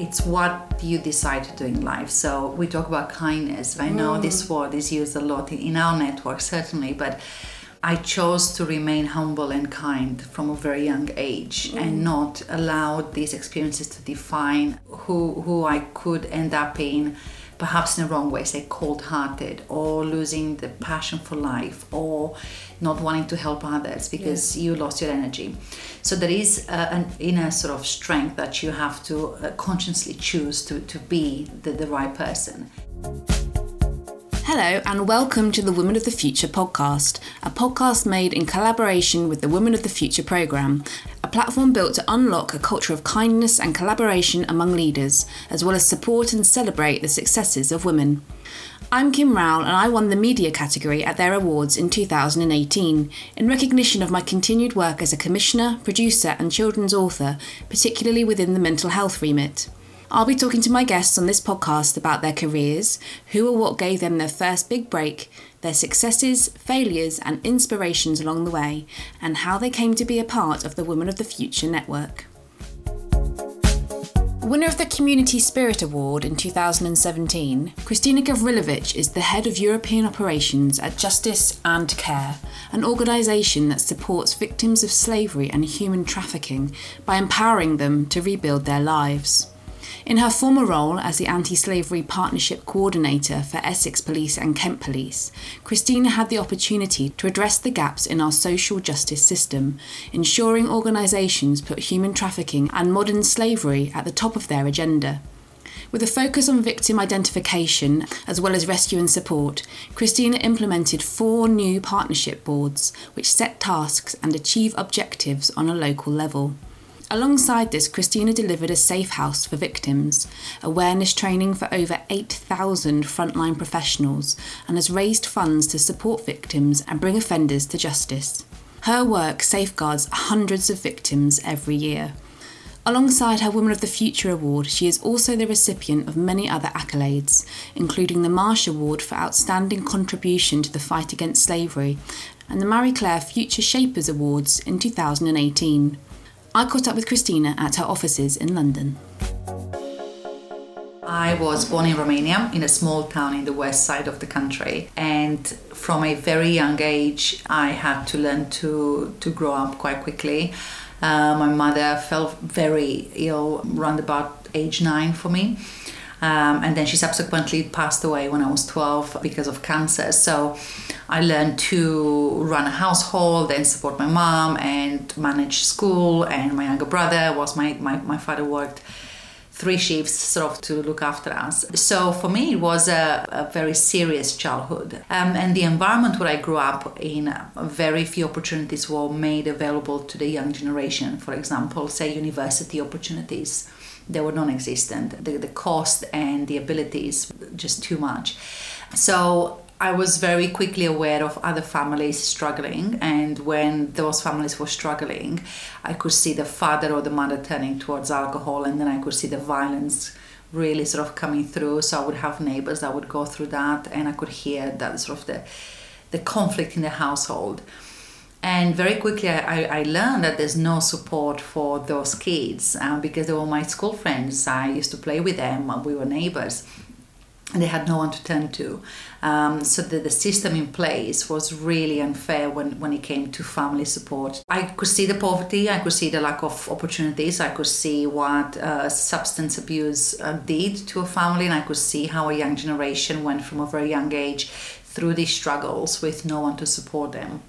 it's what you decide to do in life. So we talk about kindness. I know mm. this word is used a lot in our network, certainly, but I chose to remain humble and kind from a very young age mm. and not allow these experiences to define who who I could end up in perhaps in the wrong way, say cold hearted or losing the passion for life or not wanting to help others because you lost your energy. So there is uh, an inner sort of strength that you have to uh, consciously choose to, to be the, the right person. Hello, and welcome to the Women of the Future podcast, a podcast made in collaboration with the Women of the Future programme, platform built to unlock a culture of kindness and collaboration among leaders, as well as support and celebrate the successes of women. I'm Kim Rowell, and I won the media category at their awards in 2018 in recognition of my continued work as a commissioner, producer, and children's author, particularly within the mental health remit. I'll be talking to my guests on this podcast about their careers, who or what gave them their first big break, their successes, failures, and inspirations along the way, and how they came to be a part of the Women of the Future network. Winner of the Community Spirit Award in 2017, Kristina Gavrilovic is the head of European operations at Justice and Care, an organisation that supports victims of slavery and human trafficking by empowering them to rebuild their lives. In her former role as the Anti Slavery Partnership Coordinator for Essex Police and Kent Police, Christina had the opportunity to address the gaps in our social justice system, ensuring organisations put human trafficking and modern slavery at the top of their agenda. With a focus on victim identification as well as rescue and support, Christina implemented four new partnership boards which set tasks and achieve objectives on a local level. Alongside this, Christina delivered a safe house for victims, awareness training for over 8,000 frontline professionals, and has raised funds to support victims and bring offenders to justice. Her work safeguards hundreds of victims every year. Alongside her Women of the Future Award, she is also the recipient of many other accolades, including the Marsh Award for Outstanding Contribution to the Fight Against Slavery and the Marie Claire Future Shapers Awards in 2018. I caught up with Christina at her offices in London. I was born in Romania in a small town in the west side of the country and from a very young age I had to learn to to grow up quite quickly. Uh, my mother fell very ill around about age nine for me. Um, and then she subsequently passed away when I was 12 because of cancer. So I learned to run a household and support my mom and manage school. And my younger brother was my, my, my father worked three shifts sort of to look after us. So for me, it was a, a very serious childhood. Um, and the environment where I grew up in, very few opportunities were made available to the young generation. For example, say university opportunities they were non-existent. The, the cost and the abilities just too much. So I was very quickly aware of other families struggling, and when those families were struggling, I could see the father or the mother turning towards alcohol, and then I could see the violence really sort of coming through. So I would have neighbors that would go through that, and I could hear that sort of the the conflict in the household. And very quickly, I, I learned that there's no support for those kids uh, because they were my school friends. I used to play with them, we were neighbors, and they had no one to turn to. Um, so the, the system in place was really unfair when, when it came to family support. I could see the poverty, I could see the lack of opportunities, I could see what uh, substance abuse uh, did to a family, and I could see how a young generation went from a very young age through these struggles with no one to support them.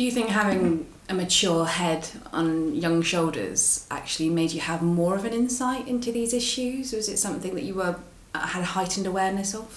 Do you think having a mature head on young shoulders actually made you have more of an insight into these issues? Or was it something that you were uh, had heightened awareness of?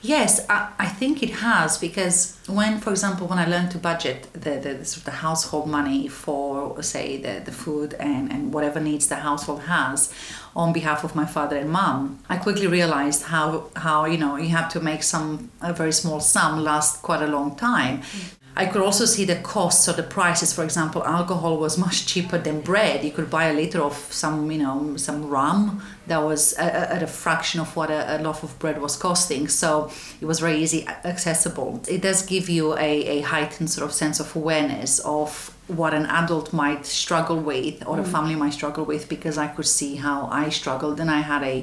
Yes, I, I think it has because when, for example, when I learned to budget the, the, the, sort of the household money for, say, the, the food and, and whatever needs the household has on behalf of my father and mom, I quickly realized how, how you know, you have to make some, a very small sum last quite a long time. Mm I could also see the costs or the prices. For example, alcohol was much cheaper than bread. You could buy a liter of some, you know, some rum that was at a fraction of what a, a, loaf of bread was costing. So it was very easy accessible. It does give you a, a heightened sort of sense of awareness of what an adult might struggle with or mm. a family might struggle with because I could see how I struggled and I had a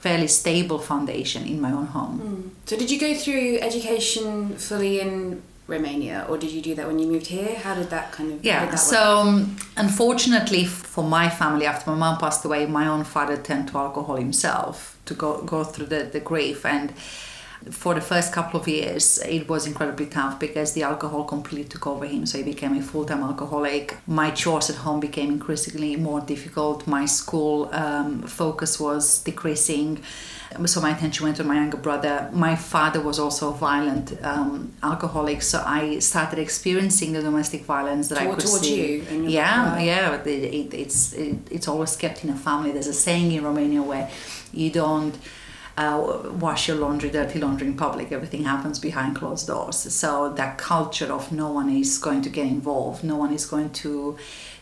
fairly stable foundation in my own home. Mm. So did you go through education fully in Romania, or did you do that when you moved here? How did that kind of yeah? so um, unfortunately for my family, after my mom passed away, my own father turned to alcohol himself to go go through the, the grief and for the first couple of years, it was incredibly tough because the alcohol completely took over him. So he became a full time alcoholic. My chores at home became increasingly more difficult. My school um, focus was decreasing. So my attention went on my younger brother. My father was also a violent um, alcoholic, so I started experiencing the domestic violence that I could towards see. You yeah, yeah. It, it, it's it, it's always kept in a family. There's a saying in Romania where you don't uh, wash your laundry, dirty laundry in public. Everything happens behind closed doors. So that culture of no one is going to get involved, no one is going to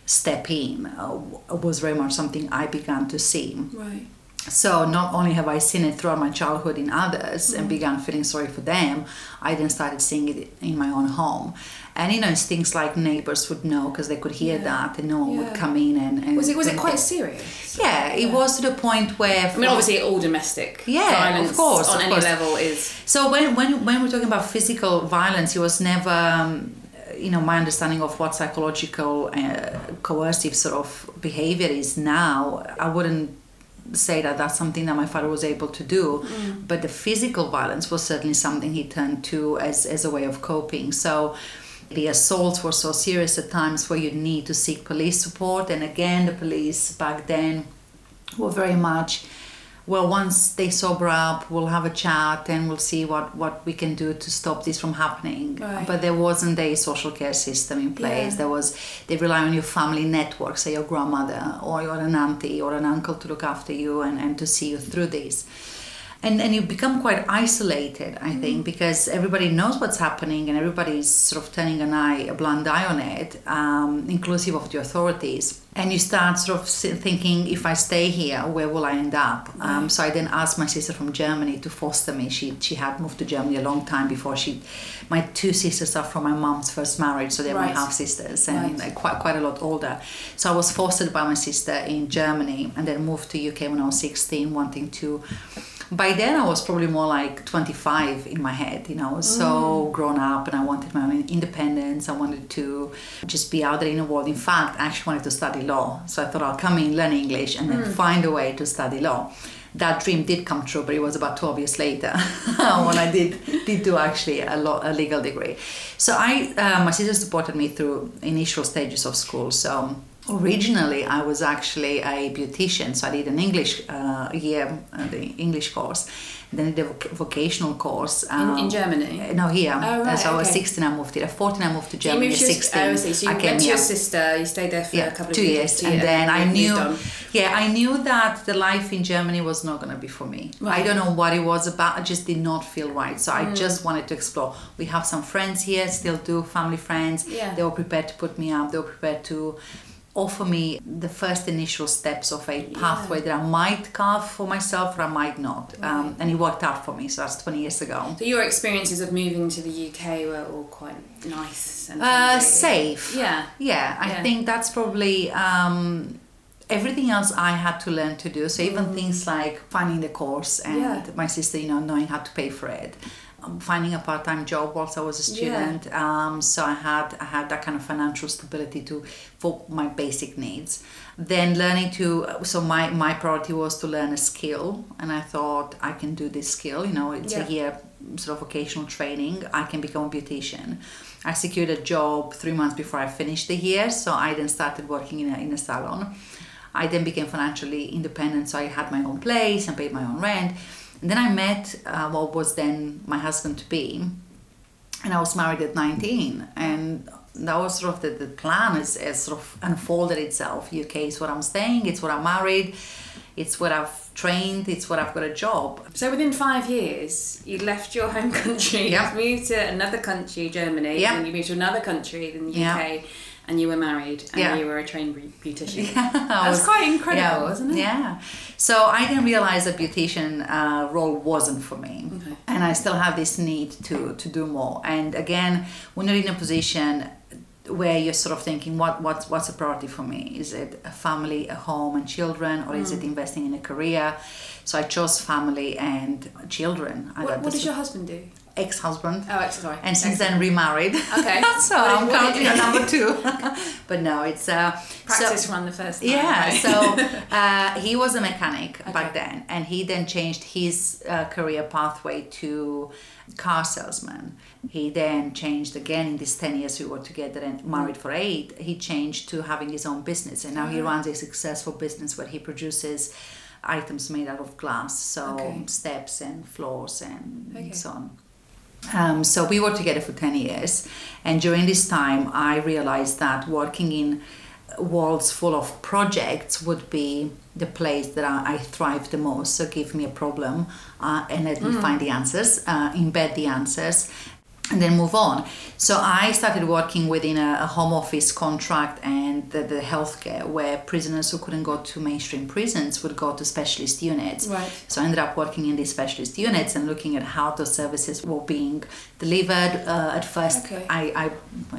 step in, uh, was very much something I began to see. Right. So not only have I seen it throughout my childhood in others mm. and began feeling sorry for them, I then started seeing it in my own home. And you know, it's things like neighbors would know because they could hear yeah. that, and no one yeah. would come in and, and was it was it quite serious? Yeah, it yeah. was to the point where. I mean, obviously, all domestic yeah, violence of course, on of any course. level is. So when when when we're talking about physical violence, it was never. Um, you know my understanding of what psychological uh, coercive sort of behavior is now i wouldn't say that that's something that my father was able to do mm. but the physical violence was certainly something he turned to as, as a way of coping so the assaults were so serious at times where you need to seek police support. And again, the police back then were very much well once they sober up we'll have a chat and we'll see what what we can do to stop this from happening right. but there wasn't a social care system in place yeah. there was they rely on your family network say your grandmother or your an auntie or an uncle to look after you and, and to see you through this and and you become quite isolated i think mm. because everybody knows what's happening and everybody's sort of turning an eye a blind eye on it um, inclusive of the authorities and you start sort of thinking if i stay here where will i end up um, so i then asked my sister from germany to foster me she she had moved to germany a long time before she my two sisters are from my mom's first marriage so they're right. my half sisters and right. quite quite a lot older so i was fostered by my sister in germany and then moved to uk when i was 16 wanting to by then I was probably more like 25 in my head, you know, I was mm. so grown up and I wanted my own independence. I wanted to just be out there in the world. In fact, I actually wanted to study law. So I thought I'll come in, learn English, and then mm. find a way to study law. That dream did come true, but it was about 12 years later when I did did do actually a, law, a legal degree. So I, uh, my sister supported me through initial stages of school. So originally I was actually a beautician, so I did an English uh, year, uh, the English course. Then I did a vocational course. Um, in, in, Germany? Uh, no, here. Oh, right, so okay. I was 16, I moved here. 14, I moved to Germany. So 16, oh, so I went to your sister, you stayed there for yeah, a couple two of years. And, and then I knew, yeah, I knew that the life in Germany was not going to be for me. Right. I don't know what it was about. I just did not feel right. So I mm. just wanted to explore. We have some friends here, still do, family friends. Yeah. They were prepared to put me up. They were prepared to offer me the first initial steps of a pathway yeah. that I might carve for myself or I might not. Right. Um, and it worked out for me, so that's 20 years ago. So, your experiences of moving to the UK were all quite nice and uh, safe. Yeah. yeah. I yeah. think that's probably. Um, everything else I had to learn to do. So even mm. things like finding the course and yeah. my sister, you know, knowing how to pay for it finding a part-time job whilst I was a student. Yeah. Um, so I had I had that kind of financial stability to for my basic needs. Then learning to so my my priority was to learn a skill, and I thought I can do this skill. You know, it's yeah. a year sort of vocational training. I can become a beautician. I secured a job three months before I finished the year, so I then started working in a in a salon. I then became financially independent, so I had my own place and paid my own rent then I met uh, what was then my husband to be, and I was married at 19. And that was sort of the, the plan as, as sort of unfolded itself. UK is where I'm staying, it's where I'm married. it's what I've trained, it's what I've got a job. So within five years, you left your home country, Yep. moved to another country, Germany, Yep. and you moved to another country, then the UK, Yeah. And you were married, and Yeah. you were a trained beautician. I That's was- quite incredible, yeah, isn't it? Yeah. So I didn't realize that beautician uh, role wasn't for me, Okay. and I still have this need to to do more. And again, when you're in a position where you're sort of thinking, what what's what's a priority for me? Is it a family, a home, and children, or is Mm. it investing in a career? So I chose family and children. What, what does your husband do? Ex-husband? Oh, ex- sorry. and since then remarried. Okay. so What- I'm counting on number two. but no, it's uh, Practice so, run the first time. yeah, right? so uh, he was a mechanic back then, and he then changed his uh, career pathway to car salesman. He then changed again in these 10 years we were together and married for eight. He changed to having his own business, and now he Ah. runs a successful business where he produces items made out of glass, so Okay. steps and floors and Okay. so on. Um, so we were together for 10 years, and during this time, I realized that working in worlds full of projects would be the place that I, I thrive the most. So give me a problem uh, and let me find the answers, uh, embed the answers, and then move on. So I started working within a, a home office contract and the, the healthcare where prisoners who couldn't go to mainstream prisons would go to specialist units. Right. So I ended up working in these specialist units and looking at how those services were being delivered. Uh, at first, Okay. I, I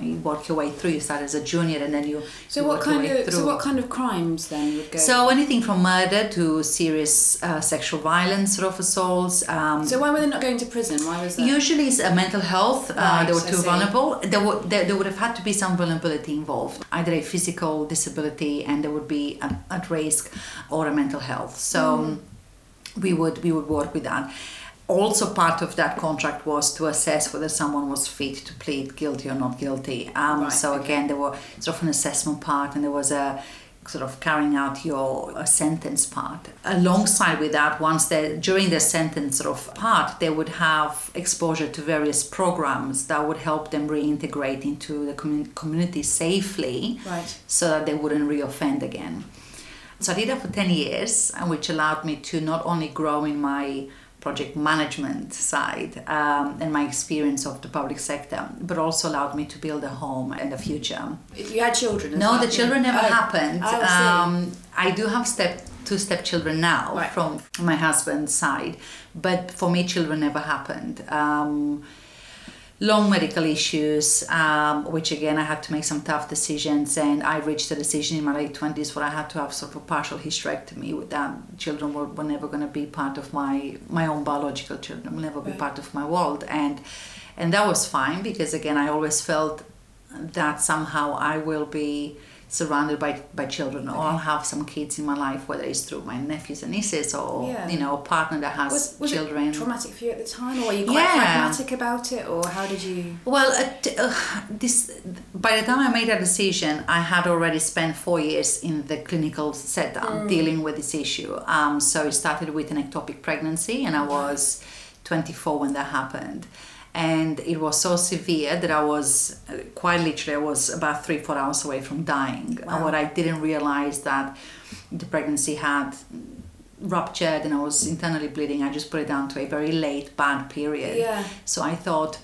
you work your way through. You start as a junior and then you. So you what kind of so what kind of crimes then would go? So anything from murder to serious uh, sexual violence sort of assaults. Um, So why were they not going to prison? Why was that? Usually it's a mental health. uh, Right, they were too vulnerable. There would there, there would have had to be some vulnerability involved, either a physical disability, and there would be at, at risk, or a mental health. So Hmm. we would we would work with that. Also, part of that contract was to assess whether someone was fit to plead guilty or not guilty. Um, Right, so again, there were sort of an assessment part, and there was a sort of carrying out your sentence part. Alongside with that, once they during the sentence sort of part, they would have exposure to various programs that would help them reintegrate into the commun- community safely, Right. so that they wouldn't reoffend again. So I did that for 10 years, and which allowed me to not only grow in my project management side um, and my experience of the public sector, but also allowed me to build a home and a future. If you had children. No, the children never Oh. happened. I um, I do have step two stepchildren now Right. from my husband's side, but for me, children never happened. Um, long medical issues, um, which again I had to make some tough decisions, and I reached a decision in my late twenties where I had to have sort of a partial hysterectomy. With that, children were, were never going to be part of my my own biological children will never be Right. part of my world, and and that was fine because again I always felt that somehow I will be surrounded by, by children or I'll have some kids in my life whether it's through my nephews and nieces or Yeah. you know a partner that has Was, was children it traumatic for you at the time, or were you quite Yeah. pragmatic about it, or how did you? Well, uh, uh, this by the time I made that decision, I had already spent four years in the clinical setup dealing with this issue. Um, so it started with an ectopic pregnancy, and I was 24 when that happened. And it was so severe that I was quite literally, I was about three, four hours away from dying. Wow. And what I didn't realize that the pregnancy had ruptured and I was internally bleeding. I just put it down to a very late bad period. Yeah. So I thought,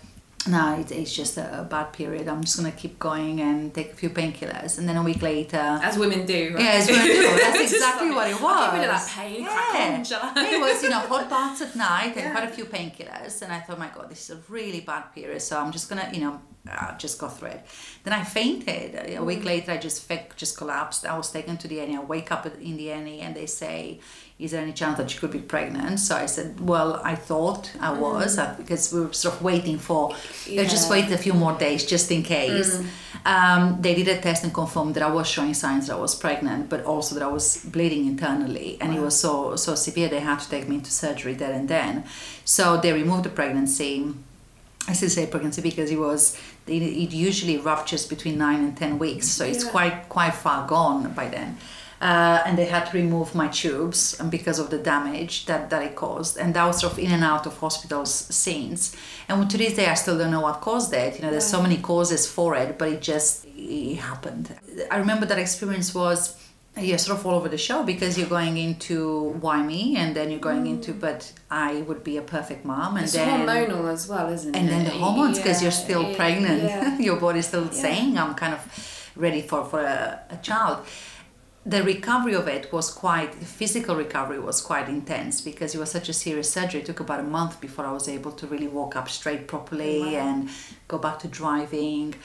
no, it, it's just a, a bad period. I'm just gonna keep going and take a few painkillers, and then a week later. As women do, right? Yeah, as women do. That's exactly like, what it was. Get rid of that pain. On, it was, you know, hot baths at night and Yeah. quite a few painkillers. And I thought, my God, this is a really bad period. So I'm just gonna, you know, uh, just go through it. Then I fainted. A Mm. week later, I just just collapsed. I was taken to the A&E. I wake up in the A&E and they say, "Is there any chance that you could be pregnant?" So I said, "Well, I thought I was uh, because we were sort of waiting for. They just Mm. Yeah. Mm. waited a few more days just in case." Um, they did a test and confirmed that I was showing signs that I was pregnant, but also that I was bleeding internally, and it was so so severe they had to take me into surgery there and then. So they removed the pregnancy. I still say pregnancy because it was it, it usually ruptures between nine and ten weeks, so it's Yeah. quite quite far gone by then. Uh, and they had to remove my tubes because of the damage that, that it caused. And that was sort of in and out of hospitals since. And to this day, I still don't know what caused it. You know, there's so many causes for it, but it just it happened. I remember that experience was you're sort of all over the show because you're going into why me and then you're going into but I would be a perfect mom and It's then hormonal as well, isn't and it? then the hormones because you're still yeah, pregnant yeah. your body's still Yeah. saying i'm kind of ready for, for a, a child the recovery of it was quite the physical recovery was quite intense because it was such a serious surgery. It took about a month before i was able to really walk up straight properly oh, Wow. and go back to driving.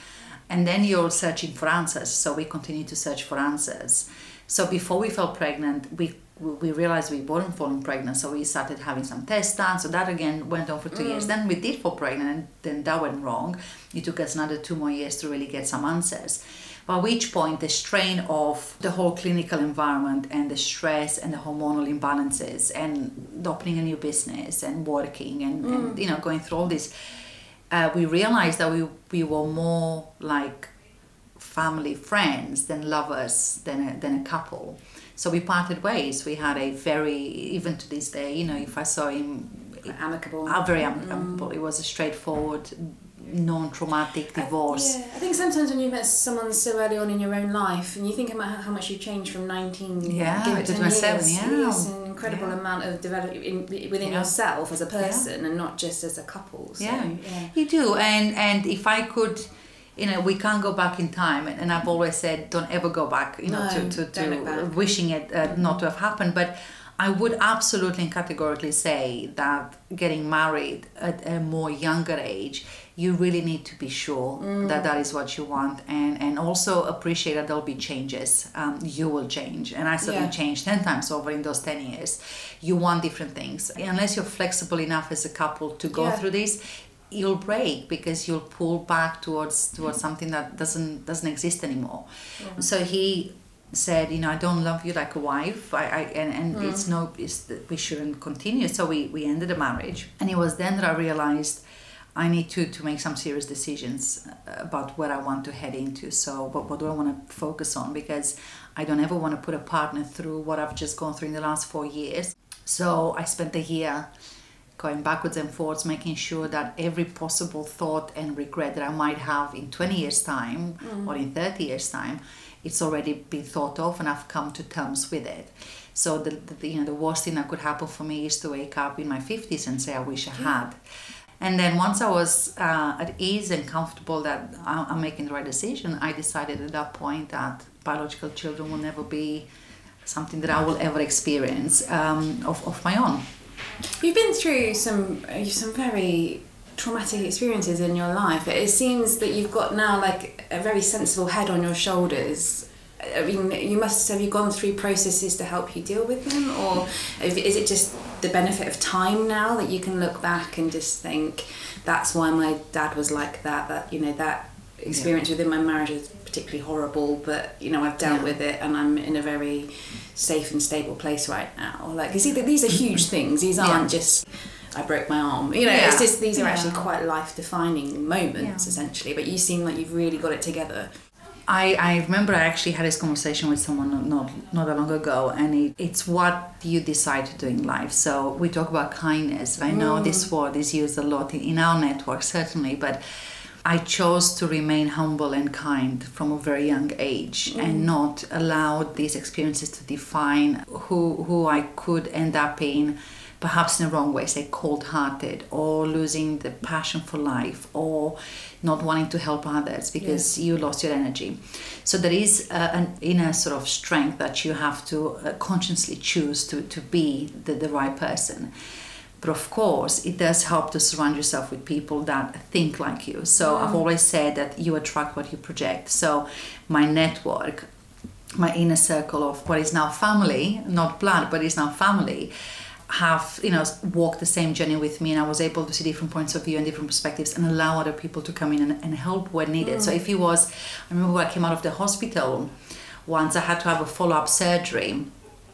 And then you're searching for answers. So we continue to search for answers. So before we fell pregnant we we realized we weren't falling pregnant. So we started having some tests done. So that again went on for two years. Mm. Then we did fall pregnant. And then that went wrong. It took us another two more years to really get some answers by which point the strain of the whole clinical environment and the stress and the hormonal imbalances and opening a new business and working and, and you know going through all this uh, we realized that we, we were more like family friends than lovers than a, than a couple. So we parted ways. We had a very even to this day you know if i saw him amicable. uh, very amicable. It was a straightforward non-traumatic divorce Yeah, I think sometimes when you met someone so early on in your own life, and you think about how much you changed from nineteen, Yeah, give it to 10 27, years, yeah. it's an incredible Yeah. amount of development within Yeah. yourself as a person, and not just as a couple. So, yeah. yeah. you do and and if i could you know we can't go back in time and, and i've always said don't ever go back you know No, to, to, to wishing it uh, not to have happened but i would absolutely and categorically say that getting married at a more younger age you really need to be sure Mm. that that is what you want and and also appreciate that there'll be changes. Um, you will change. And i certainly Yeah. changed 10 times over in those 10 years. You want different things. Unless you're flexible enough as a couple to go Yeah. through this you'll break because you'll pull back towards towards something that doesn't doesn't exist anymore. So he said you know i don't love you like a wife. I, I and, and it's no it's we shouldn't continue. So we we ended the marriage. And it was then that i realized I need to, to make some serious decisions uh, about where I want to head into. So, what, what do I want to focus on? Because I don't ever want to put a partner through what I've just gone through in the last four years. So, I spent a year going backwards and forwards, making sure that every possible thought and regret that I might have in 20 years' time or in 30 years' time, it's already been thought of and I've come to terms with it. So the, the you know the worst thing that could happen for me is to wake up in my 50s and say I wish I had. And then once I was uh, at ease and comfortable that I'm making the right decision, I decided at that point that biological children will never be something that I will ever experience um, of, of my own. You've been through some some very traumatic experiences in your life. It seems that you've got now like a very sensible head on your shoulders. I mean, you must have you gone through processes to help you deal with them, or is it just the benefit of time now that you can look back and just think that's why my dad was like that. That you know that experience within my marriage is particularly horrible, but you know I've dealt Yeah. with it and I'm in a very safe and stable place right now. Like you see, that these are huge things. These aren't Yeah. just I broke my arm. You know, Yeah. it's just these are Yeah. actually quite life defining moments Yeah. essentially. But you seem like you've really got it together. I, I remember I actually had this conversation with someone not not, not that long ago, and it, it's what you decide to do in life. So we talk about kindness. I know mm. this word is used a lot in, our network, certainly, but I chose to remain humble and kind from a very young age mm. and not allow these experiences to define who who I could end up in perhaps in the wrong way, say cold hearted or losing the passion for life or not wanting to help others because you lost your energy. So there is uh, an inner sort of strength that you have to uh, consciously choose to, to be the, the right person. But of course, it does help to surround yourself with people that think like you. So I've always said that you attract what you project. So my network, my inner circle of what is now family, not blood, but is now family, have you know walked the same journey with me and I was able to see different points of view and different perspectives and allow other people to come in and, and help where needed. So mm. if it was I remember when I came out of the hospital once I had to have a follow-up surgery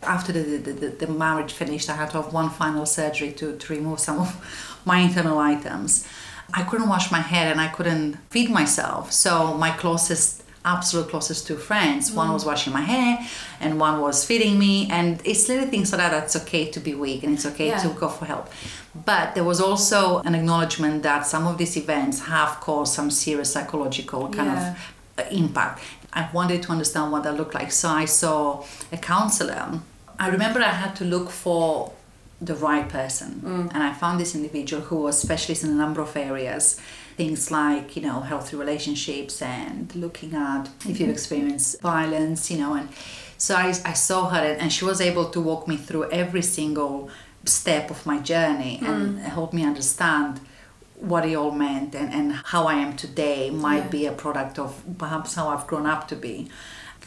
after the, the, the, the marriage finished I had to have one final surgery to, to remove some of my internal items. I couldn't wash my hair and I couldn't feed myself. So my closest absolute closest two friends. One was washing my hair, and one was feeding me. And it's little things like that. That's okay to be weak, and it's okay Yeah. to go for help. But there was also an acknowledgement that some of these events have caused some serious psychological kind Yeah. of uh, impact. I wanted to understand what that looked like. So I saw a counselor. I remember I had to look for the right person. And I found this individual who was specialist in a number of areas. Things like, you know, healthy relationships and looking at if you've experienced violence, you know, and so I, I saw her and, and she was able to walk me through every single step of my journey and mm. help me understand what it all meant and, and how I am today might Yeah. be a product of perhaps how I've grown up to be.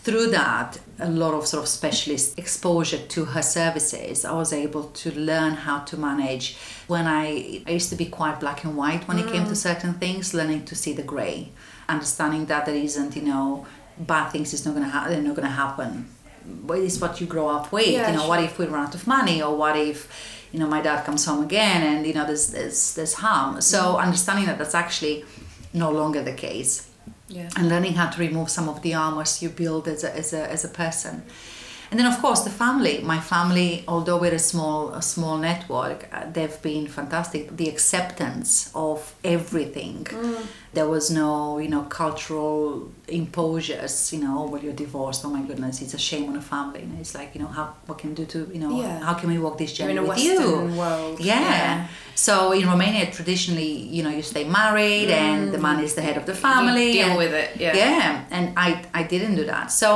Through that, a lot of sort of specialist exposure to her services, I was able to learn how to manage. When I, I used to be quite black and white when it came to mm. certain things, learning to see the grey, understanding that there isn't, you know, bad things is not gonna ha- they're not gonna happen. But it's what you grow up with? Yeah, you know, sure. what if we run out of money, or what if, you know, my dad comes home again and you know there's there's there's harm. So mm-hmm. understanding that that's actually no longer the case Yeah. and learning how to remove some of the armors you build as a, as a, as a person and then of course the family my family although we're a small a small network uh, they've been fantastic the acceptance of everything there was no you know cultural imposures you know oh, well you're divorced oh my goodness it's a shame on a family and it's like you know how what can we do to you know Yeah. how can we walk this You're journey in a with Western you world. yeah. Yeah. So in Romania, traditionally, you know, you stay married and the man is the head of the family. Mm. deal and- with it, yeah. Yeah. And I, I didn't do that. So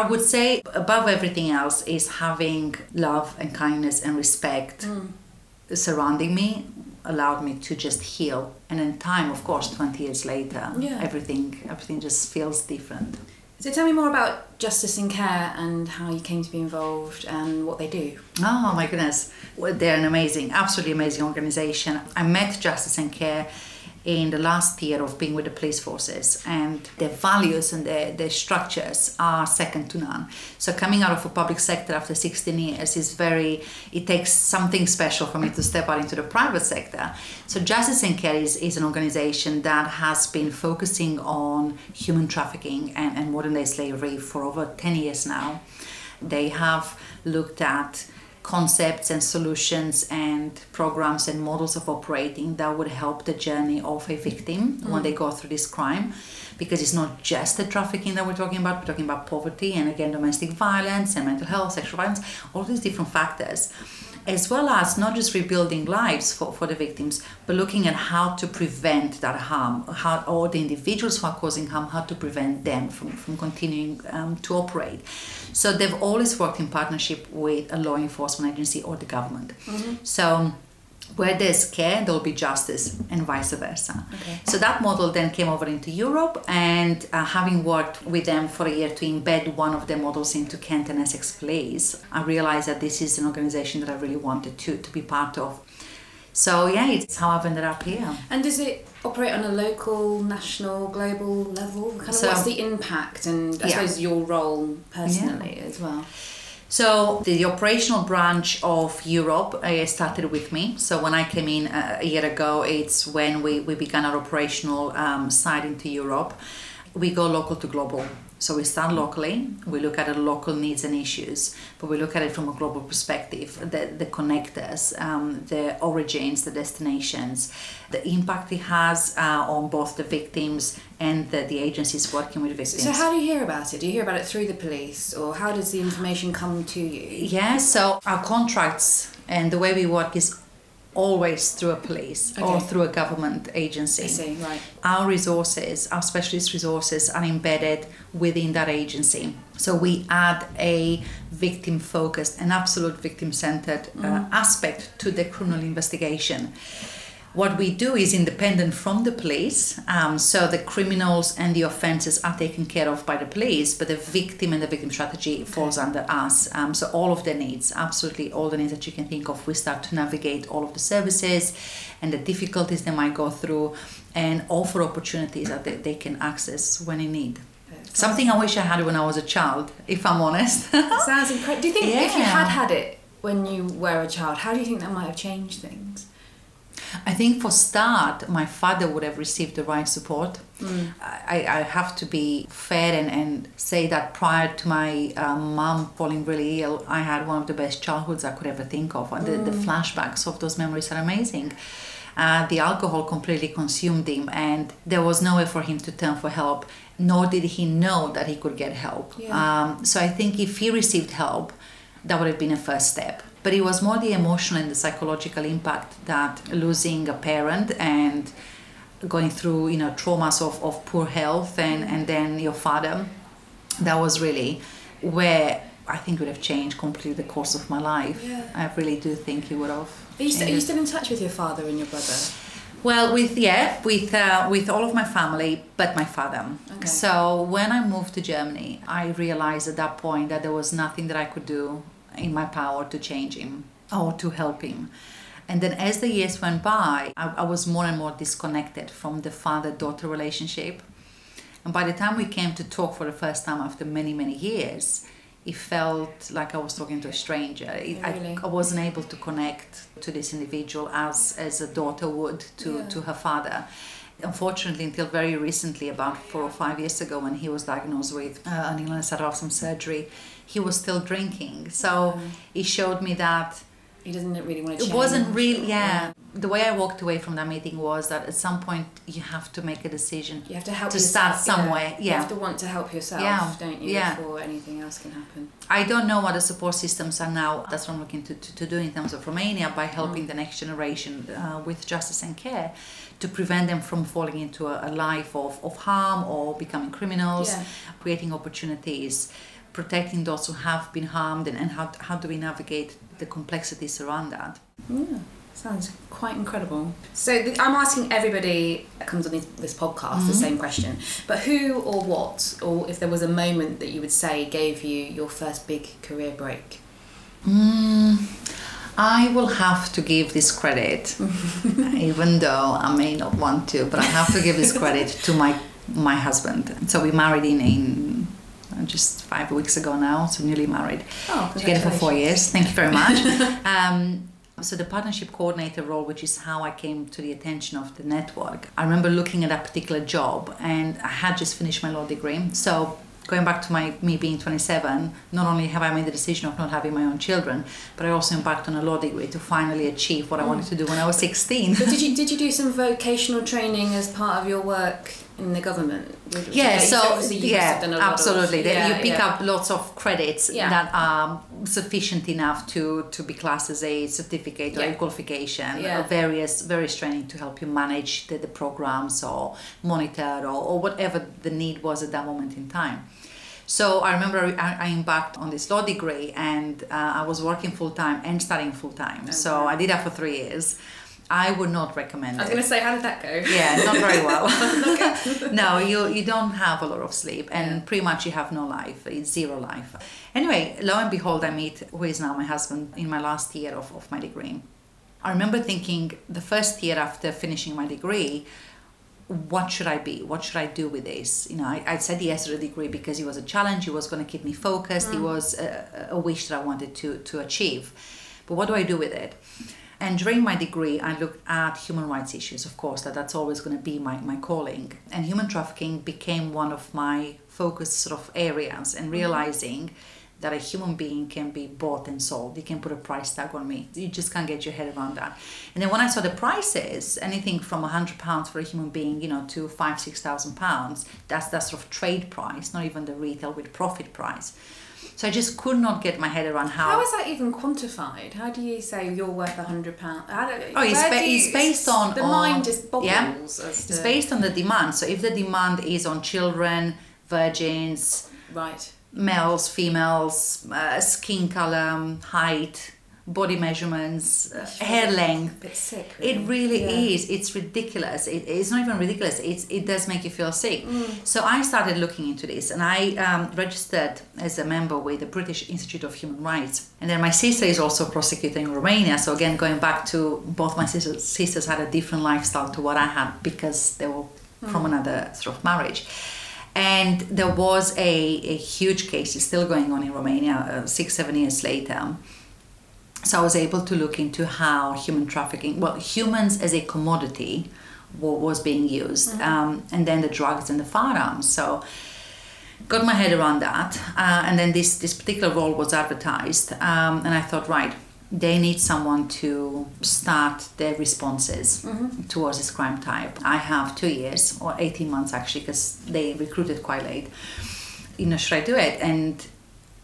I would say above everything else is having love and kindness and respect Mm. surrounding me allowed me to just heal. And in time, of course, 20 years later, Yeah. everything everything just feels different. So tell me more about Justice and Care and how you came to be involved and what they do. Oh my goodness. Well, they're an amazing, absolutely amazing organization. I met Justice and Care in the last year of being with the police forces and their values and their, their structures are second to none. So coming out of a public sector after 16 years is very, it takes something special for me to step out into the private sector. So Justice and Care is, is an organization that has been focusing on human trafficking and, and modern day slavery for over 10 years now. They have looked at concepts and solutions and programs and models of operating that would help the journey of a victim when they go through this crime. Because it's not just the trafficking that we're talking about we're talking about poverty and again domestic violence and mental health sexual violence all these different factors. As well as not just rebuilding lives for, for the victims, but looking at how to prevent that harm, how or the individuals who are causing harm, how to prevent them from, from continuing um, to operate. So they've always worked in partnership with a law enforcement agency or the government. So where there's care, there'll be justice, and vice versa. Okay. So that model then came over into Europe, and uh, having worked with them for a year to embed one of their models into Kent and Essex Police, I realized that this is an organization that I really wanted to, to be part of. So yeah, it's how I've ended up here. And does it operate on a local, national, global level? Kind of So- what's the impact and I Yeah. suppose your role personally as well? So the operational branch of Europe uh, started with me. So when I came in uh, a year ago, it's when we, we began our operational um, side into Europe. We go local to global. So we start locally, we look at the local needs and issues, but we look at it from a global perspective, the, the connectors, um, the origins, the destinations, the impact it has uh, on both the victims and the, the agencies working with victims. So how do you hear about it? Do you hear about it through the police or how does the information come to you? Yeah, so our contracts and the way we work is always through a police or through a government agency. I see, right. Our resources, our specialist resources, are embedded within that agency. So we add a victim focused and absolute victim centered uh, aspect to the criminal investigation. What we do is independent from the police, um, so the criminals and the offences are taken care of by the police, but the victim and the victim strategy falls under us. Um, so all of the needs, absolutely all the needs that you can think of, we start to navigate all of the services and the difficulties they might go through, and offer opportunities that they, they can access when in need. Something I wish I had when I was a child, if I'm honest. Sounds incredible. Do you think if you had had it when you were a child, how do you think that might have changed things? I think for start, my father would have received the right support. I, I have to be fair and, and say that prior to my um, mom falling really ill, I had one of the best childhoods I could ever think of. And the, the flashbacks of those memories are amazing. Uh, the alcohol completely consumed him, and there was no way for him to turn for help, nor did he know that he could get help. Yeah. Um, so I think if he received help, that would have been a first step. But it was more the emotional and the psychological impact that losing a parent and going through, you know, traumas of, of poor health and, and then your father, that was really where I think would have changed completely the course of my life. Yeah. I really do think it would have. Are you, st- are you still in touch with your father and your brother? Well, with yeah, with uh, with all of my family, but my father. Okay. So when I moved to Germany, I realized at that point that there was nothing that I could do in my power to change him or to help him. And then as the years went by, I, I was more and more disconnected from the father-daughter relationship. And by the time we came to talk for the first time after many many years, it felt like I was talking to a stranger. It- Really? I, I wasn't able to connect to this individual as as a daughter would to, Yeah. to her father. Unfortunately, until very recently, about four or five years ago, when he was diagnosed with uh, an illness, had some surgery, he was still drinking. So it showed me that He doesn't really want to change. it wasn't real. Yeah. the way I walked away from that meeting was that at some point you have to make a decision. You have to help To yourself, start somewhere, You yeah. You have to want to help yourself, Yeah, don't you? yeah. Before anything else can happen. I don't know what the support systems are now. That's what I'm looking to, to, to do in terms of Romania by helping Mm. the next generation uh, with justice and care to prevent them from falling into a, a life of, of harm or becoming criminals, Yeah. creating opportunities, protecting those who have been harmed, and, and how, how do we navigate the complexities around that. Yeah, sounds quite incredible. So th- I'm asking everybody that comes on this, this podcast the same question, but who or what, or if there was a moment that you would say gave you your first big career break? Mm, I will have to give this credit, even though I may not want to, but I have to give this credit to my my husband. So we married in in just five weeks ago now, so newly married. Oh, Together for four years. Thank you very much. um, so the partnership coordinator role, which is how I came to the attention of the network, I remember looking at that particular job, and I had just finished my law degree. So going back to my me being 27, not only have I made the decision of not having my own children, but I also embarked on a law degree to finally achieve what I wanted to do when I was 16. But did you did you do some vocational training as part of your work in the government? Yeah, so obviously you must have done a yeah, lot of- absolutely. Yeah, you pick yeah. up lots of credits Yeah. that are sufficient enough to to be classed as a certificate or a qualification. Or various various training to help you manage the, the programs or monitor or, or whatever the need was at that moment in time. So I remember I, I embarked on this law degree and uh, I was working full time and studying full time. So I did that for three years. I would not recommend I was going to say, how did that go? Yeah, not very well. no, you you don't have a lot of sleep, and pretty much you have no life. It's zero life. Anyway, lo and behold, I meet who is now my husband in my last year of, of my degree. I remember thinking the first year after finishing my degree, what should I be? What should I do with this? You know, I, I said yes to the degree because it was a challenge. It was going to keep me focused. It mm. was a, a wish that I wanted to to achieve. But what do I do with it? And during my degree, I looked at human rights issues, of course, that that's always going to be my, my calling. And human trafficking became one of my focus sort of areas and mm-hmm. realizing that a human being can be bought and sold. You can put a price tag on me. You just can't get your head around that. And then when I saw the prices, anything from a hundred pounds for a human being, you know, to five, six thousand pounds, that's that sort of trade price, not even the retail with profit price. So I just could not get my head around how How is that even quantified? How do you say you're worth a hundred pounds? Oh, it's, ba- it's based on the on- mind just bobbles. Yeah, as it's based on the demand. So if the demand is on children, virgins, right. males, females, uh, skin color, height, body measurements, uh, hair length. Sick. It really Yeah. is. It's ridiculous. It, it's not even ridiculous. It's, it does make you feel sick. Mm. So I started looking into this and I um, registered as a member with the British Institute of Human Rights. And then my sister is also a prosecutor in Romania. So again, going back to both my sisters, sisters had a different lifestyle to what I had because they were from Mm. another sort of marriage. And there was a, a huge case, it's still going on in Romania uh, six, seven years later. So I was able to look into how human trafficking, well, humans as a commodity wa- was being used, um, and then the drugs and the firearms. So got my head around that, uh, and then this this particular role was advertised, um, and I thought, right, they need someone to start their responses Mm-hmm. towards this crime type. I have two years or 18 months actually because they recruited quite late. You know, should I do it? And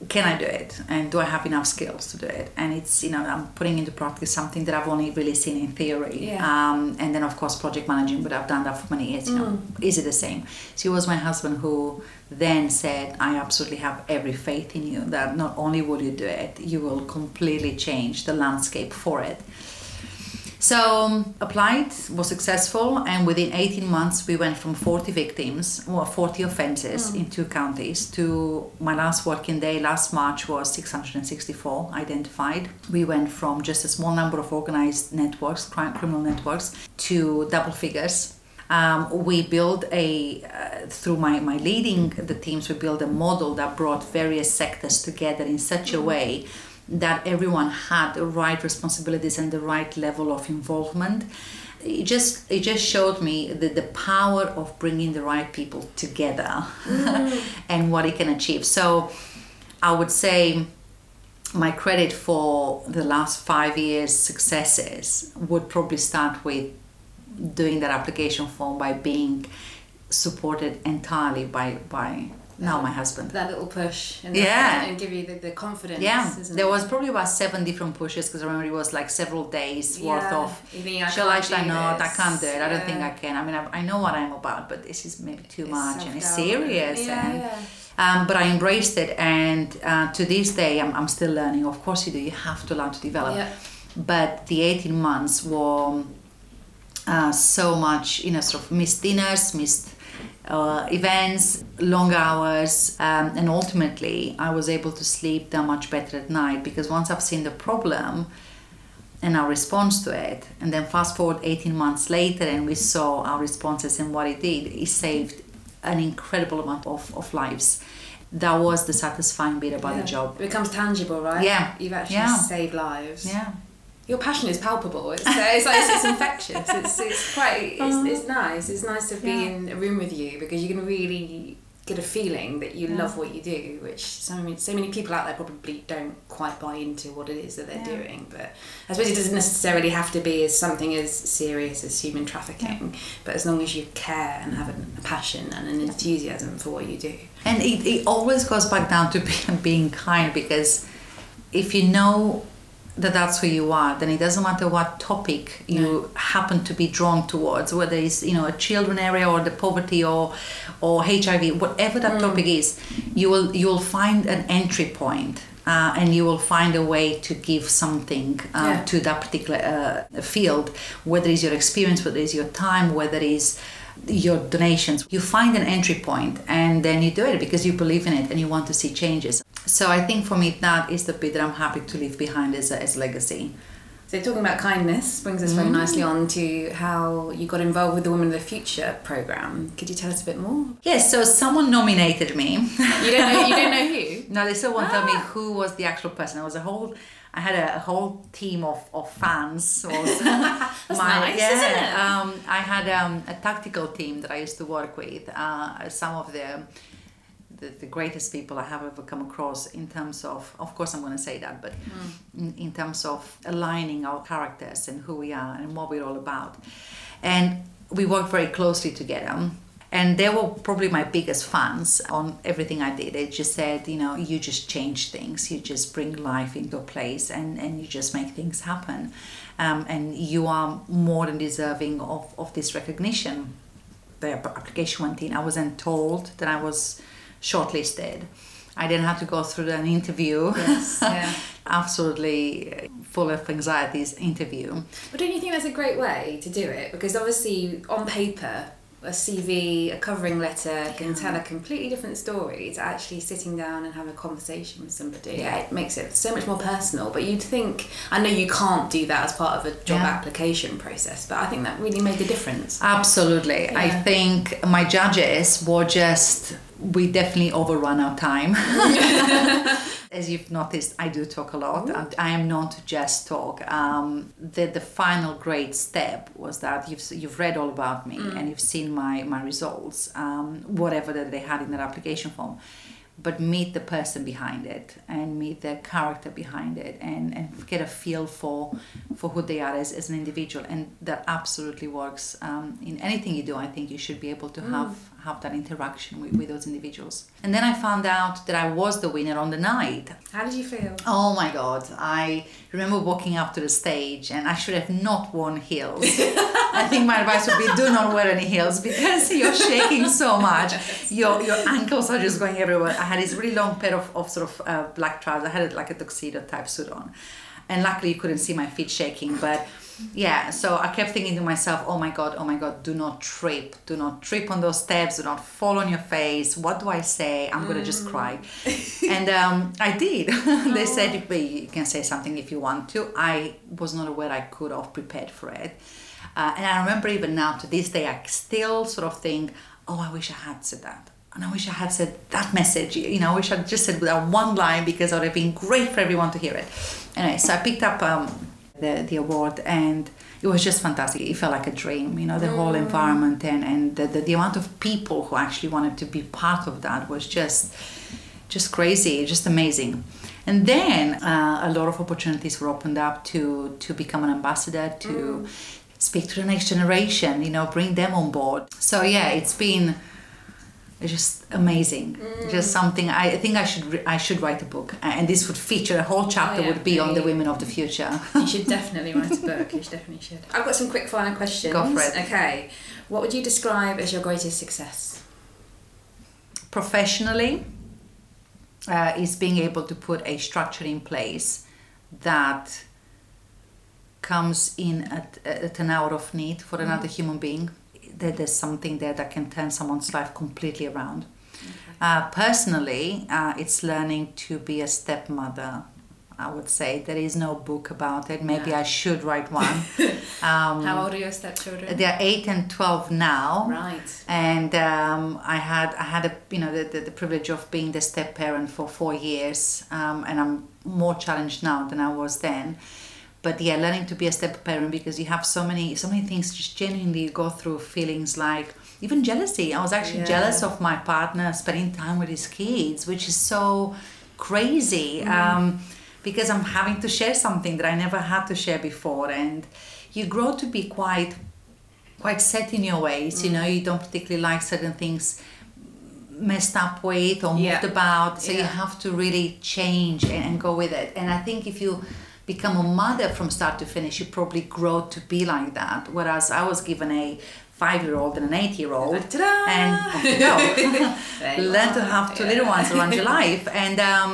can I do it? And do I have enough skills to do it? And it's, you know, I'm putting into practice something that I've only really seen in theory. Yeah. Um, and then, of course, project managing, but I've done that for many years. You know, is it the same? So it was my husband who then said, I absolutely have every faith in you that not only will you do it, you will completely change the landscape for it. So um, applied, was successful, and within 18 months we went from 40 victims, or 40 offences in two counties, to my last working day last March was 664 identified. We went from just a small number of organised networks, crime criminal networks, to double figures. Um, we built a uh, through my, my leading the teams we built a model that brought various sectors together in such a way that everyone had the right responsibilities and the right level of involvement. It just it just showed me the, the power of bringing the right people together mm. and what it can achieve. So i would say my credit for the last five years successes would probably start with doing that application form by being supported entirely by by now my husband That little push and, Yeah. and give you the, the confidence. yeah isn't there it? was probably about seven different pushes because i remember it was like several days worth of You I shall i shall i not i can't do it i don't think i can i mean I, I know what i'm about but this is maybe too It's much and it's serious Yeah, and yeah. um, but I embraced it, and uh, to this day, I'm, I'm still learning. Of course, you do. You have to learn to develop. Yeah. But the 18 months were uh, so much, you know, sort of missed dinners, missed uh, events, long hours, um, and ultimately, I was able to sleep that much better at night because once I've seen the problem and our response to it, and then fast forward 18 months later, and we saw our responses and what it did, it saved an incredible amount of, of lives. That was the satisfying bit about Yeah. the job. It becomes tangible, right? Yeah. You've actually Yeah. saved lives. Yeah. Your passion is palpable. It's, uh, it's like it's, infectious. It's, it's quite. It's, it's nice. It's nice to be Yeah. in a room with you because you can really get a feeling that you love what you do, which so many so many people out there probably don't quite buy into what it is that they're Yeah. doing. But I suppose it doesn't necessarily have to be as something as serious as human trafficking. But as long as you care and have a, passion and an enthusiasm for what you do. And it, it always goes back down to being kind because if you know that that's who you are, then it doesn't matter what topic you happen to be drawn towards, whether it's you know a children area or the poverty or or HIV, whatever that topic is, you will you will find an entry point, uh, and you will find a way to give something uh, Yeah. to that particular uh, field, whether it's your experience, whether it's your time, whether it's your donations. You find an entry point and then you do it because you believe in it and you want to see changes. So I think for me that is the bit that I'm happy to leave behind as a, as a legacy. So talking about kindness brings us very Mm. nicely on to how you got involved with the Women of the Future program. Could you tell us a bit more? Yes, so someone nominated me. You don't know. You don't know who. no, they still won't tell me Ah. who was the actual person. It was a whole. I had a, a whole team of, of fans. That's nice, yeah. isn't it? Um, I had um, a tactical team that I used to work with. Uh, some of the, the the greatest people I have ever come across in terms of, of course, I'm going to say that, but in, in terms of aligning our characters and who we are and what we're all about, and we work very closely together. And they were probably my biggest fans on everything I did. They just said, you know, you just change things, you just bring life into a place, and, and you just make things happen. Um, and you are more than deserving of, of this recognition. The application went in. I wasn't told that I was shortlisted. I didn't have to go through an interview. Yes, yeah. Absolutely full of anxieties interview. But don't you think that's a great way to do it? Because obviously, on paper, a CV, a covering letter can tell a completely different story to actually sitting down and having a conversation with somebody. Yeah. It makes it so much more personal. But you'd think, I know you can't do that as part of a job Yeah. application process, but I think that really made a difference. Absolutely. I think my judges were just, we definitely overrun our time. As you've noticed, I do talk a lot. I am known to just talk. Um, the, the final great step was that you've, you've read all about me and you've seen my, my results, um, whatever that they had in that application form. but meet the person behind it and meet the character behind it and, and get a feel for for who they are as, as an individual and that absolutely works um, in anything you do i think you should be able to have have that interaction with, with those individuals. And then i found out that i was the winner on the night. How did you feel? oh my god. I remember walking up to the stage and i should have not worn heels. I think my advice would be do not wear any heels because you're shaking so much. Your your ankles are just going everywhere. I had this really long pair of, of sort of uh, black trousers. I had like a tuxedo type suit on. And luckily you couldn't see my feet shaking but yeah so i kept thinking to myself oh my god oh my god do not trip. Do not trip on those steps. Do not fall on your face. What do i say? I'm gonna just cry. And um, i did. They said you, you can say something if you want to. I was not aware i could have prepared for it. Uh, and i remember even now to this day i still sort of think oh i wish i had said that. And I wish I had said that message. You know, I wish I'd just said that one line because it would have been great for everyone to hear it. Anyway, so I picked up um, the, the award and it was just fantastic. It felt like a dream, you know, the whole environment and, and the, the, the amount of people who actually wanted to be part of that was just just crazy, just amazing. And then uh, a lot of opportunities were opened up to to become an ambassador, to speak to the next generation, you know, bring them on board. So yeah, it's been just amazing. Just something I think I should re- I should write a book, and this would feature a whole chapter Oh, yeah, would be on the women of the future. You should definitely write a book. You should definitely should. I've got some quick fire questions. Go for it. Okay. What would you describe as your greatest success? Professionally, uh, is being able to put a structure in place that comes in at, at an hour of need for another human being. That there's something there that can turn someone's life completely around. Uh, personally, uh, it's learning to be a stepmother. I would say there is no book about it. Maybe No. I should write one. um, How old are your stepchildren? They're eight and twelve now Right. and um, I had I had a you know the, the, the privilege of being the step parent for four years, um, and I'm more challenged now than I was then. But yeah, learning to be a step parent because you have so many so many things just genuinely you go through feelings like even jealousy. I was actually Yeah. jealous of my partner spending time with his kids, which is so crazy. Um, because I'm having to share something that I never had to share before, and you grow to be quite quite set in your ways. You know, you don't particularly like certain things messed up with or moved Yeah. about. So you have to really change and, and go with it. And I think if you become a mother from start to finish, you probably grow to be like that. Whereas I was given a five year old and an eight year old Ta-da! and off you go. There you learn to have two Yeah. little ones around your life. And um,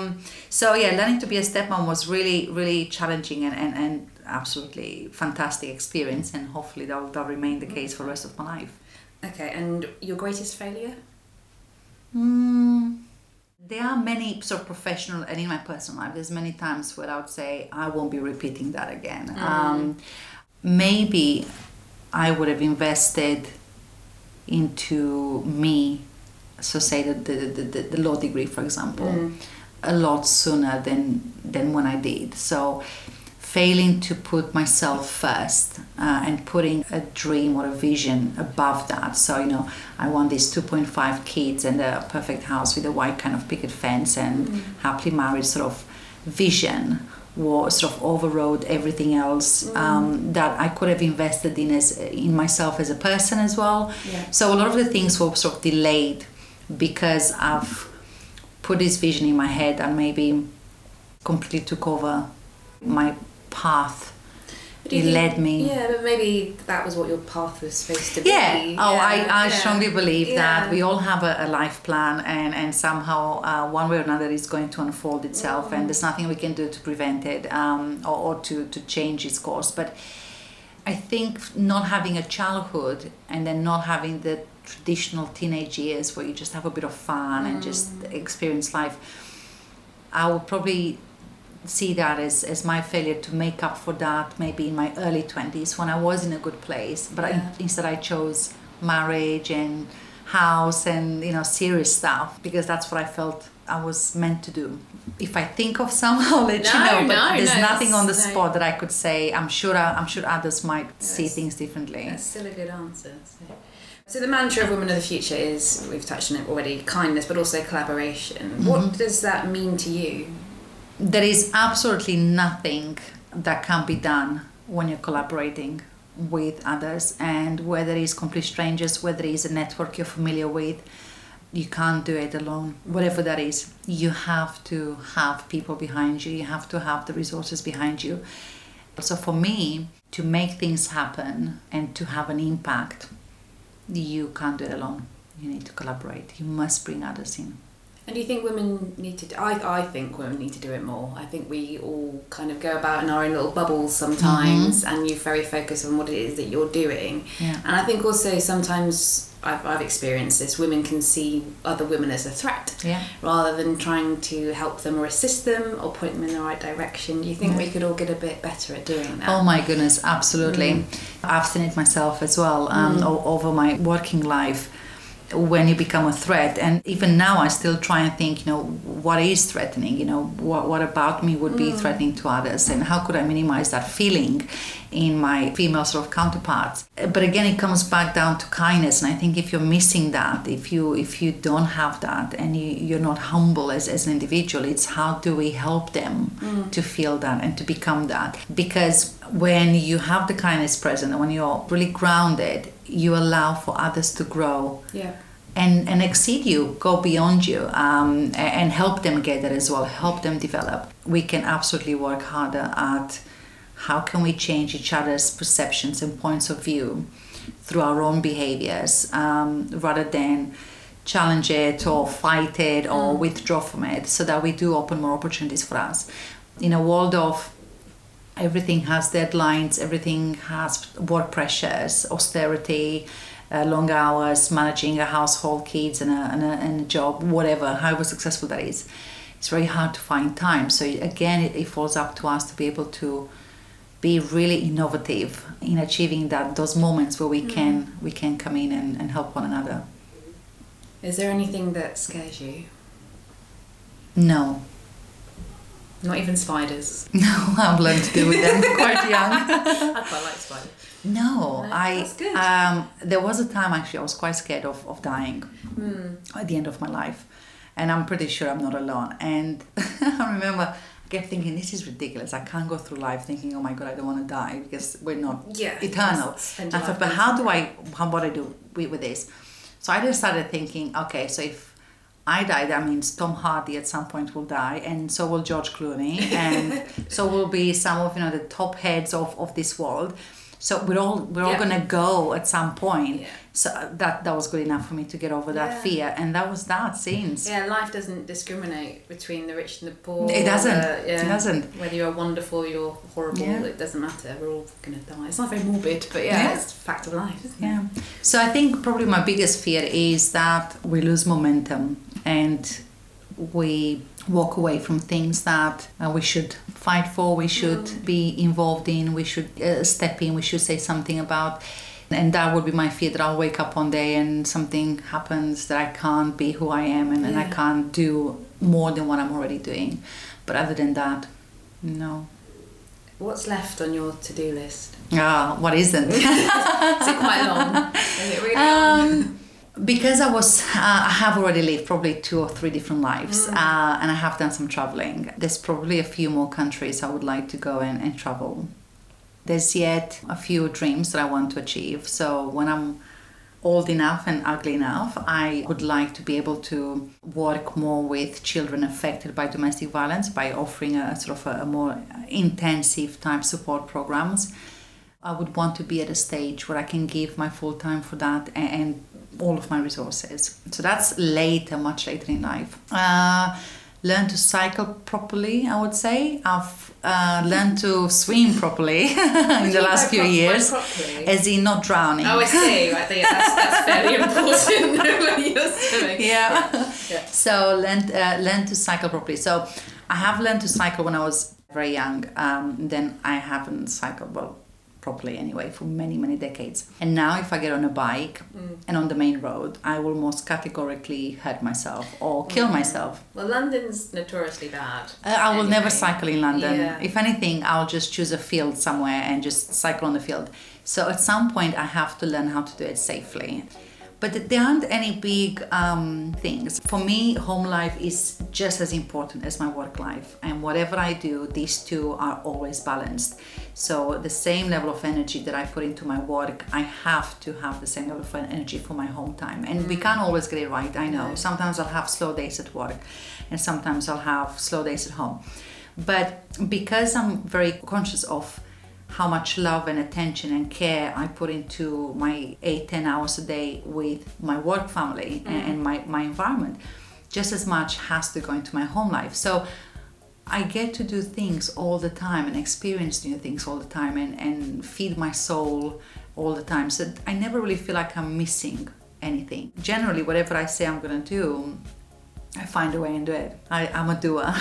so yeah, learning to be a stepmom was really, really challenging and, and, and absolutely fantastic experience and hopefully that will, that will remain the case for the rest of my life. Okay, and your greatest failure? Mm, there are many sort of professional and in my personal life, there's many times where I would say I won't be repeating that again. Um, maybe I would have invested into me, so say the, the, the, the, the law degree, for example, a lot sooner than, than when I did. So failing to put myself first uh, and putting a dream or a vision above that. So, you know, I want these 2.5 kids and a perfect house with a white kind of picket fence and happily married sort of vision was sort of overrode everything else um, that I could have invested in as in myself as a person as well. Yeah. So a lot of the things were sort of delayed because I've put this vision in my head and maybe completely took over my path. It led me. Yeah, but maybe that was what your path was supposed to be. Yeah. Oh, I, I yeah. strongly believe that we all have a, a life plan, and and somehow uh, one way or another is going to unfold itself, and there's nothing we can do to prevent it um, or, or to to change its course. But I think not having a childhood and then not having the traditional teenage years where you just have a bit of fun and just experience life, I would probably see that as, as my failure to make up for that maybe in my early 20s when I was in a good place. But Yeah. I, instead, I chose marriage and house and you know serious stuff because that's what I felt I was meant to do. If I think of some, I'll let you know. But no, there's no, nothing on the no. spot that I could say. I'm sure. I'm sure others might see things differently. That's still a good answer. So. So the mantra of Women of the Future is we've touched on it already, kindness, but also collaboration. Mm-hmm. What does that mean to you? There is absolutely nothing that can be done when you're collaborating with others and whether it's complete strangers, whether it's a network you're familiar with, you can't do it alone. Whatever that is, you have to have people behind you, you have to have the resources behind you. So for me, to make things happen and to have an impact, you can't do it alone. You need to collaborate. You must bring others in. And do you think women need to? Do, I I think women need to do it more. I think we all kind of go about in our own little bubbles sometimes, mm-hmm. and you're very focused on what it is that you're doing. Yeah. And I think also sometimes I've, I've experienced this. Women can see other women as a threat yeah. rather than trying to help them or assist them or point them in the right direction. Do you think yeah. we could all get a bit better at doing that? Oh my goodness, absolutely. Mm. I've seen it myself as well um, mm. over my working life when you become a threat. And even now i still try and think you know what is threatening? You know what, what about me would be mm. threatening to others? And how could i minimize that feeling in my female sort of counterparts? But again it comes back down to kindness. And i think if you're missing that if you if you don't have that and you, you're not humble as, as an individual it's how do we help them mm. to feel that and to become that? Because when you have the kindness present and when you're really grounded you allow for others to grow yeah. and, and exceed you, go beyond you, um, and help them get there as well, help them develop. We can absolutely work harder at how can we change each other's perceptions and points of view through our own behaviors um, rather than challenge it or fight it or mm. withdraw from it so that we do open more opportunities for us. In a world of everything has deadlines, everything has work pressures, austerity, uh, long hours, managing a household, kids, and a, and, a, and a job, whatever, however successful that is. It's very hard to find time. So, again, it, it falls up to us to be able to be really innovative in achieving that those moments where we mm. can we can come in and, and help one another. Is there anything that scares you? No, not even spiders. No, I've learned to deal with them quite young. I quite like spiders. No, I. Um, there was a time actually I was quite scared of, of dying mm. at the end of my life, and I'm pretty sure I'm not alone. And I remember I kept thinking, this is ridiculous. I can't go through life thinking, oh my god, I don't want to die because we're not yeah, eternal. I thought, but how do I? How what I do with, with this? So I just started thinking, okay, so if I die, that means Tom Hardy at some point will die, and so will George Clooney, and so will be some of you know the top heads of, of this world. So we're all we're yeah. all gonna go at some point. Yeah. So that that was good enough for me to get over that yeah. fear, and that was that since. Yeah, life doesn't discriminate between the rich and the poor. It doesn't. Uh. It doesn't. Whether you're wonderful, you're horrible. It doesn't matter. We're all gonna die. It's not very morbid, but yeah, it's a fact of life. yeah. So I think probably my biggest fear is that we lose momentum and we walk away from things that uh, we should fight for, we should mm. be involved in, we should uh, step in, we should say something about. And that would be my fear that I'll wake up one day and something happens that I can't be who I am and, yeah. and I can't do more than what I'm already doing. But other than that, no. What's left on your to do list? Ah, what isn't? Is it quite long? Is it really um, long? Because I was, uh, I have already lived probably two or three different lives, mm. uh, and I have done some traveling. There's probably a few more countries I would like to go and, and travel. There's yet a few dreams that I want to achieve. So when I'm old enough and ugly enough, I would like to be able to work more with children affected by domestic violence by offering a sort of a, a more intensive type support programs. I would want to be at a stage where I can give my full time for that and, and all of my resources. So that's later, much later in life. Uh, learn to cycle properly, I would say. I've uh, learned to swim properly in the last few pro- years, as in not drowning. Oh, I see. I think that's, that's fairly important when you're swimming. Yeah. yeah. yeah. So learn uh, learn to cycle properly. So I have learned to cycle when I was very young. Um, then I haven't cycled well properly anyway for many many decades and now if i get on a bike mm. and on the main road i will most categorically hurt myself or kill mm. myself well london's notoriously bad uh, i will anyway. never cycle in london yeah. if anything i'll just choose a field somewhere and just cycle on the field so at some point i have to learn how to do it safely but there aren't any big um, things. For me, home life is just as important as my work life, and whatever I do, these two are always balanced. So the same level of energy that I put into my work, I have to have the same level of energy for my home time, and we can't always get it right. I know. Sometimes I'll have slow days at work, and sometimes I'll have slow days at home. But because I'm very conscious of how much love and attention and care I put into my eight, ten hours a day with my work family mm. and, my, my environment, just as much has to go into my home life. So I get to do things all the time and experience new things all the time and, and feed my soul all the time. So I never really feel like I'm missing anything. Generally, whatever I say I'm to do, I find a way and do it. I, am a doer.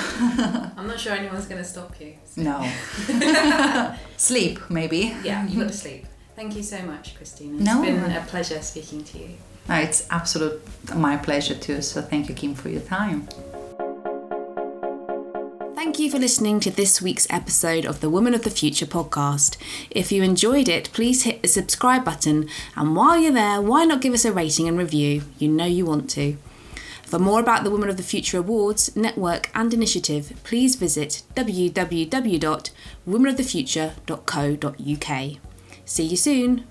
I'm not sure anyone's going to stop you. So. No. sleep, maybe. Yeah, you got to sleep. Thank you so much, Christina. It's no. been a pleasure speaking to you. No, it's absolute my pleasure too. So thank you, Kim, for your time. Thank you for listening to this week's episode of the Woman of the Future podcast. If you enjoyed it, please hit the subscribe button. And while you're there, why not give us a rating and review? You know you want to. For more about the Women of the Future Awards, network, and initiative, please visit www.womenofthefuture.co.uk. See you soon.